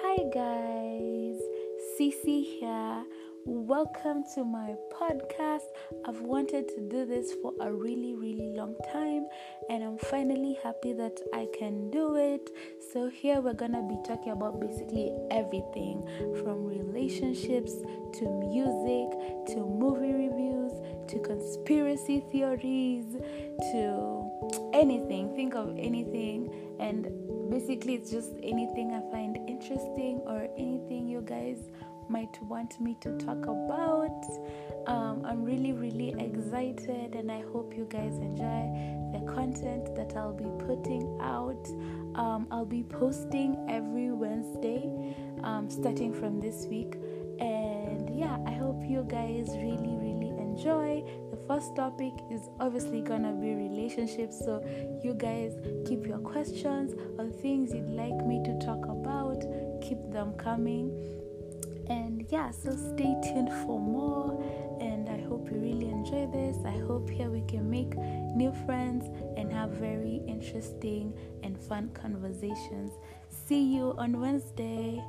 Hi guys, Cece here. Welcome to my podcast. I've wanted to do this for a really, really long time, and I'm finally happy that I can do it. So, here we're gonna be talking about basically everything from relationships to music to movie reviews to conspiracy theories to anything. Think of anything, and basically, it's just anything I find interesting or anything you guys might want me to talk about. Um, I'm really, really excited, and I hope you guys enjoy the content that I'll be putting out. Um, I'll be posting every Wednesday um, starting from this week, and yeah, I hope you guys really, enjoy. The first topic is obviously gonna be relationships, so you guys keep your questions or things you'd like me to talk about, keep them coming. And yeah so stay tuned for more. And i hope you really enjoy this. I hope here we can make new friends and have very interesting and fun conversations. See you on wednesday